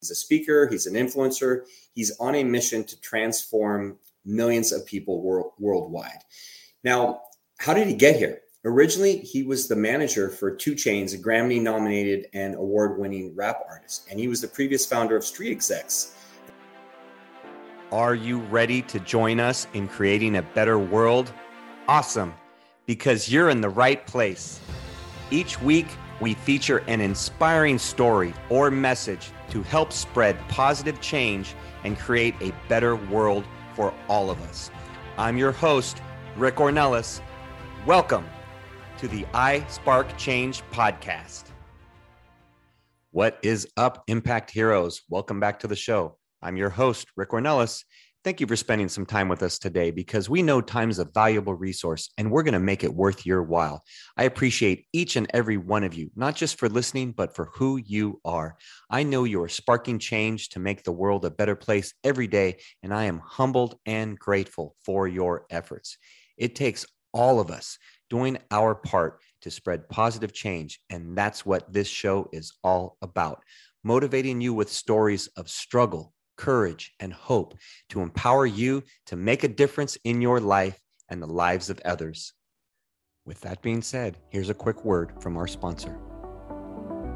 He's a speaker, he's an influencer, he's on a mission to transform millions of people wor- worldwide. Now, how did he get here? Originally, he was the manager for 2 Chainz, a Grammy nominated and award winning rap artist, and he was the previous founder of Street Execs. Are you ready to join us in creating a better world? Awesome, because you're in the right place. Each week, we feature an inspiring story or message to help spread positive change and create a better world for all of us. I'm your host, Rick Ornelas. Welcome to the iSpark Change podcast. What is up, Impact Heroes? Welcome back to the show. I'm your host, Rick Ornelas, Thank you for spending some time with us today because we know time is a valuable resource and we're going to make it worth your while. I appreciate each and every one of you, not just for listening, but for who you are. I know you are sparking change to make the world a better place every day, and I am humbled and grateful for your efforts. It takes all of us doing our part to spread positive change, and that's what this show is all about motivating you with stories of struggle courage, and hope to empower you to make a difference in your life and the lives of others. With that being said, here's a quick word from our sponsor.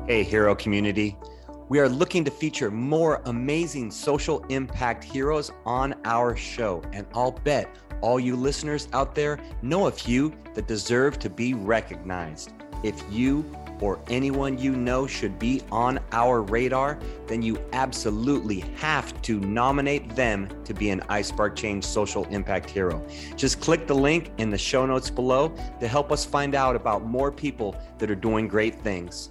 Hey, hero community. We are looking to feature more amazing social impact heroes on our show, and I'll bet all you listeners out there know a few that deserve to be recognized. If you or anyone you know should be on our radar, then you absolutely have to nominate them to be an iSpark Change social impact hero. Just click the link in the show notes below to help us find out about more people that are doing great things.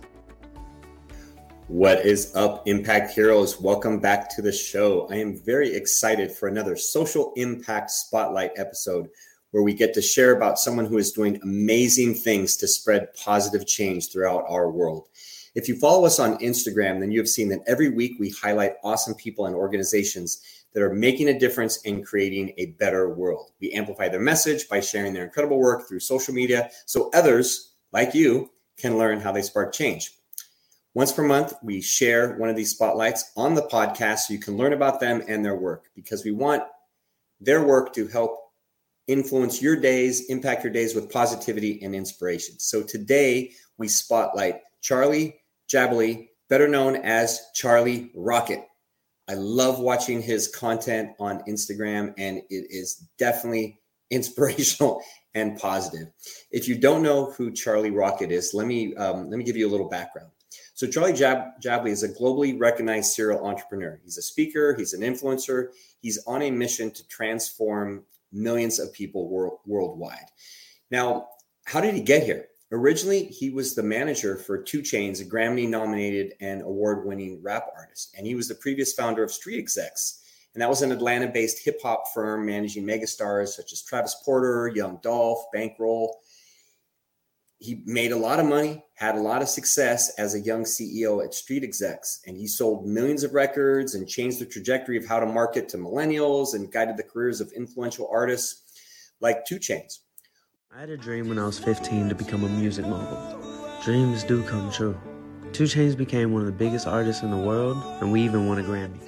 What is up, Impact Heroes? Welcome back to the show. I am very excited for another social impact spotlight episode where we get to share about someone who is doing amazing things to spread positive change throughout our world. If you follow us on Instagram, then you have seen that every week we highlight awesome people and organizations that are making a difference in creating a better world. We amplify their message by sharing their incredible work through social media so others like you can learn how they spark change. Once per month, we share one of these spotlights on the podcast so you can learn about them and their work because we want their work to help influence your days, impact your days with positivity and inspiration. So today we spotlight Charlie Jabaley, better known as Charlie Rocket. I love watching his content on Instagram, and it is definitely inspirational and positive. If you don't know who Charlie Rocket is, let me um, let me give you a little background. So Charlie Jab- Jabaley is a globally recognized serial entrepreneur. He's a speaker, he's an influencer, he's on a mission to transform millions of people wor- worldwide. Now, how did he get here? Originally, he was the manager for 2 Chainz, a Grammy nominated and award winning rap artist. And he was the previous founder of Street Execs. And that was an Atlanta based hip hop firm managing megastars such as Travis Porter, Young Dolph, Bankroll, he made a lot of money, had a lot of success as a young CEO at Street Execs, and he sold millions of records and changed the trajectory of how to market to millennials and guided the careers of influential artists like 2 Chainz. I had a dream when I was 15 to become a music mogul. Dreams do come true. 2 Chainz became one of the biggest artists in the world, and we even won a Grammy.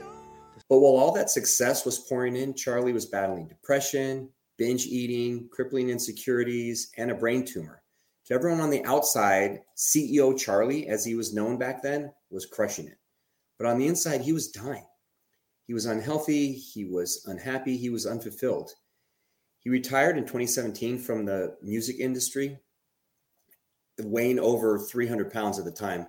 But while all that success was pouring in, Charlie was battling depression, binge eating, crippling insecurities, and a brain tumor. To everyone on the outside, CEO Charlie, as he was known back then, was crushing it. But on the inside, he was dying. He was unhealthy, he was unhappy, he was unfulfilled. He retired in 2017 from the music industry, weighing over 300 pounds at the time.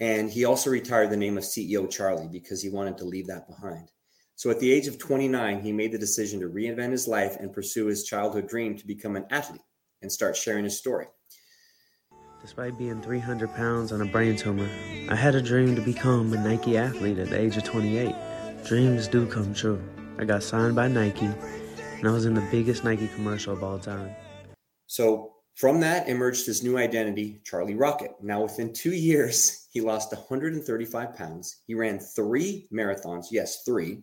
And he also retired the name of CEO Charlie because he wanted to leave that behind. So at the age of 29, he made the decision to reinvent his life and pursue his childhood dream to become an athlete and start sharing his story. Despite being 300 pounds on a brain tumor, I had a dream to become a Nike athlete at the age of 28. Dreams do come true. I got signed by Nike, and I was in the biggest Nike commercial of all time. So from that emerged his new identity, Charlie Rocket. Now, within two years, he lost 135 pounds. He ran three marathons. Yes, three.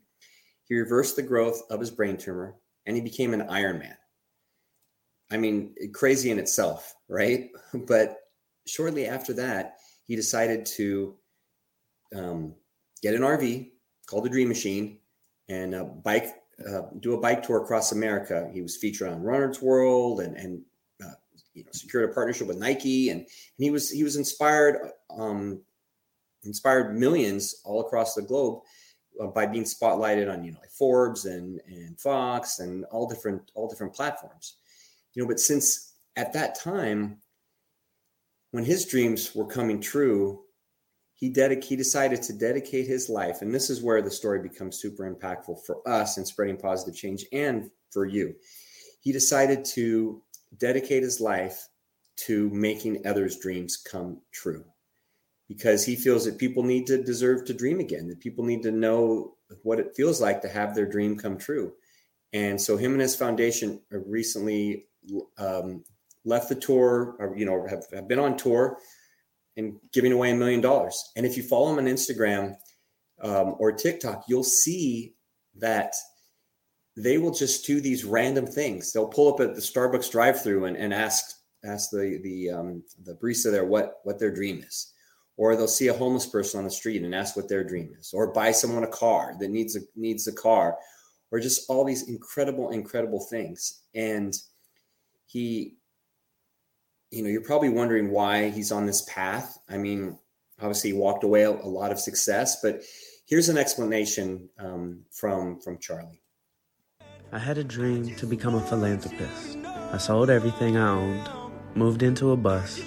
He reversed the growth of his brain tumor, and he became an Ironman. I mean, crazy in itself, right? But shortly after that, he decided to um, get an RV called the Dream Machine and a bike, uh, do a bike tour across America. He was featured on Runner's World and and uh, you know secured a partnership with Nike and, and he was he was inspired um, inspired millions all across the globe uh, by being spotlighted on you know like Forbes and and Fox and all different all different platforms. You know, but since at that time when his dreams were coming true, he dedic- he decided to dedicate his life and this is where the story becomes super impactful for us in spreading positive change and for you. He decided to dedicate his life to making others' dreams come true because he feels that people need to deserve to dream again, that people need to know what it feels like to have their dream come true. And so, him and his foundation recently um, left the tour, or, you know, have, have been on tour and giving away a million dollars. And if you follow him on Instagram um, or TikTok, you'll see that they will just do these random things. They'll pull up at the Starbucks drive-through and, and ask ask the the um, the barista there what what their dream is or they'll see a homeless person on the street and ask what their dream is or buy someone a car that needs a needs a car or just all these incredible incredible things and he you know you're probably wondering why he's on this path i mean obviously he walked away a, a lot of success but here's an explanation um, from from charlie i had a dream to become a philanthropist i sold everything i owned moved into a bus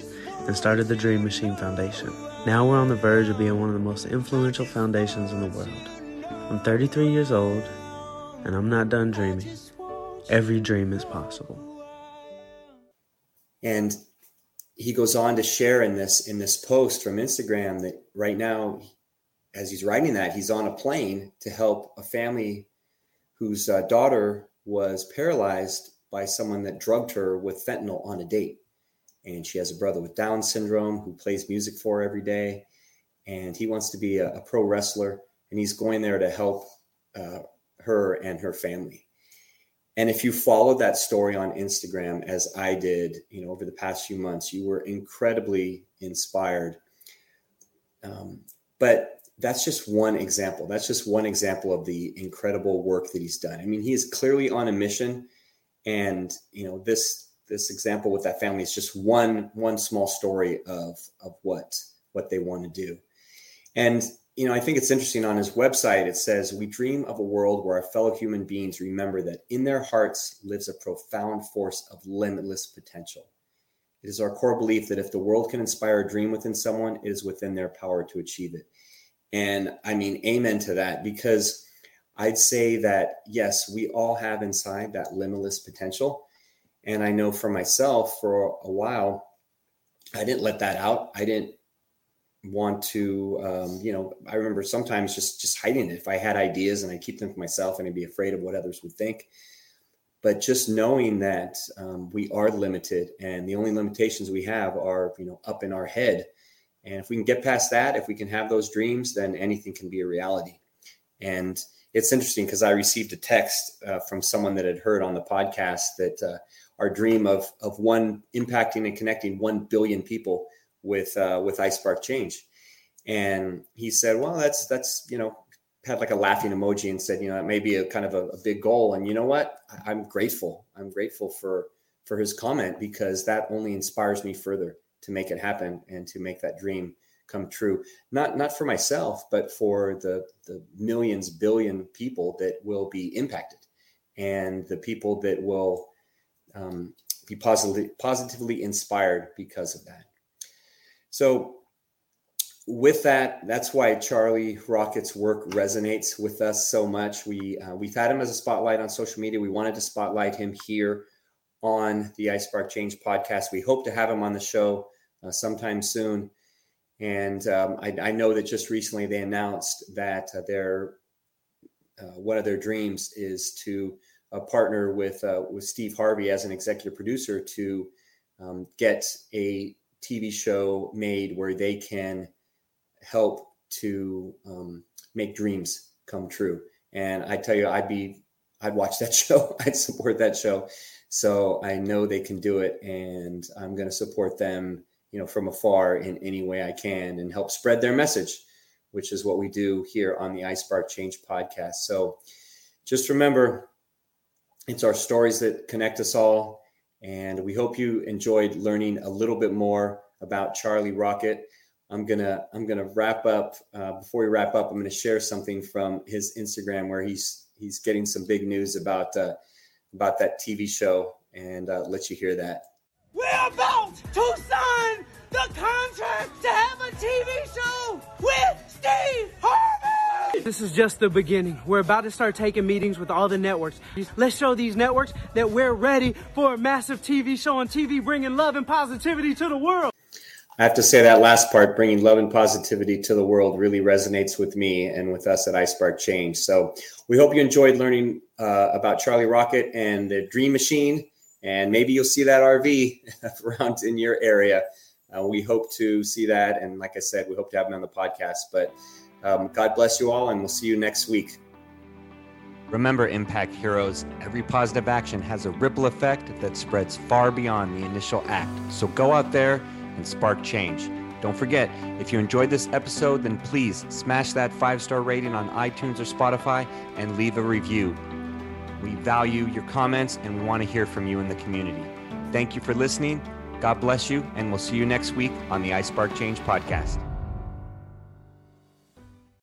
and started the dream machine foundation now we're on the verge of being one of the most influential foundations in the world. I'm 33 years old, and I'm not done dreaming. Every dream is possible. And he goes on to share in this in this post from Instagram that right now, as he's writing that, he's on a plane to help a family whose uh, daughter was paralyzed by someone that drugged her with fentanyl on a date. And she has a brother with Down syndrome who plays music for every day, and he wants to be a, a pro wrestler, and he's going there to help uh, her and her family. And if you followed that story on Instagram, as I did, you know, over the past few months, you were incredibly inspired. Um, but that's just one example. That's just one example of the incredible work that he's done. I mean, he is clearly on a mission, and you know, this this example with that family is just one one small story of of what what they want to do and you know i think it's interesting on his website it says we dream of a world where our fellow human beings remember that in their hearts lives a profound force of limitless potential. It is our core belief that if the world can inspire a dream within someone it is within their power to achieve it. And i mean amen to that because i'd say that yes we all have inside that limitless potential. And I know for myself, for a while, I didn't let that out. I didn't want to, um, you know, I remember sometimes just just hiding it. If I had ideas and I keep them for myself, and I'd be afraid of what others would think. But just knowing that um, we are limited, and the only limitations we have are, you know, up in our head. And if we can get past that, if we can have those dreams, then anything can be a reality. And it's interesting because I received a text uh, from someone that had heard on the podcast that uh, our dream of of one impacting and connecting one billion people with uh, with iSpark Change. And he said, "Well, that's that's you know." Had like a laughing emoji and said, "You know, that may be a kind of a, a big goal." And you know what? I'm grateful. I'm grateful for for his comment because that only inspires me further to make it happen and to make that dream come true. Not not for myself, but for the the millions, billion people that will be impacted, and the people that will um, be positively positively inspired because of that. So, with that, that's why Charlie Rocket's work resonates with us so much. We uh, we've had him as a spotlight on social media. We wanted to spotlight him here on the iSpark Change podcast. We hope to have him on the show uh, sometime soon. And um, I, I, know that just recently they announced that uh, their uh, one of their dreams is to a partner with uh, with Steve Harvey as an executive producer to um, get a TV show made where they can help to um, make dreams come true. And I tell you, I'd be I'd watch that show. I'd support that show. So I know they can do it, and I'm going to support them, you know, from afar in any way I can, and help spread their message which is what we do here on the iSpark Change podcast. So just remember, it's our stories that connect us all. And we hope you enjoyed learning a little bit more about Charlie Rocket. I'm gonna I'm gonna wrap up. Uh, before we wrap up, I'm gonna share something from his Instagram where he's he's getting some big news about uh, about that TV show, and uh, let you hear that. We're about to This is just the beginning. We're about to start taking meetings with all the networks. Let's show these networks that we're ready for a massive TV show on TV, bringing love and positivity to the world. I have to say that last part, bringing love and positivity to the world, really resonates with me and with us at iSpark Change. So we hope you enjoyed learning uh, about Charlie Rocket and the Dream Machine and maybe you'll see that RV around in your area. Uh, we hope to see that, and like I said, we hope to have him on the podcast. But um, God bless you all, and we'll see you next week. Remember, Impact Heroes, every positive action has a ripple effect that spreads far beyond the initial act. So go out there and spark change. Don't forget, if you enjoyed this episode, then please smash that five star rating on iTunes or Spotify and leave a review. We value your comments and we want to hear from you in the community. Thank you for listening. God bless you, and we'll see you next week on the iSpark Change podcast.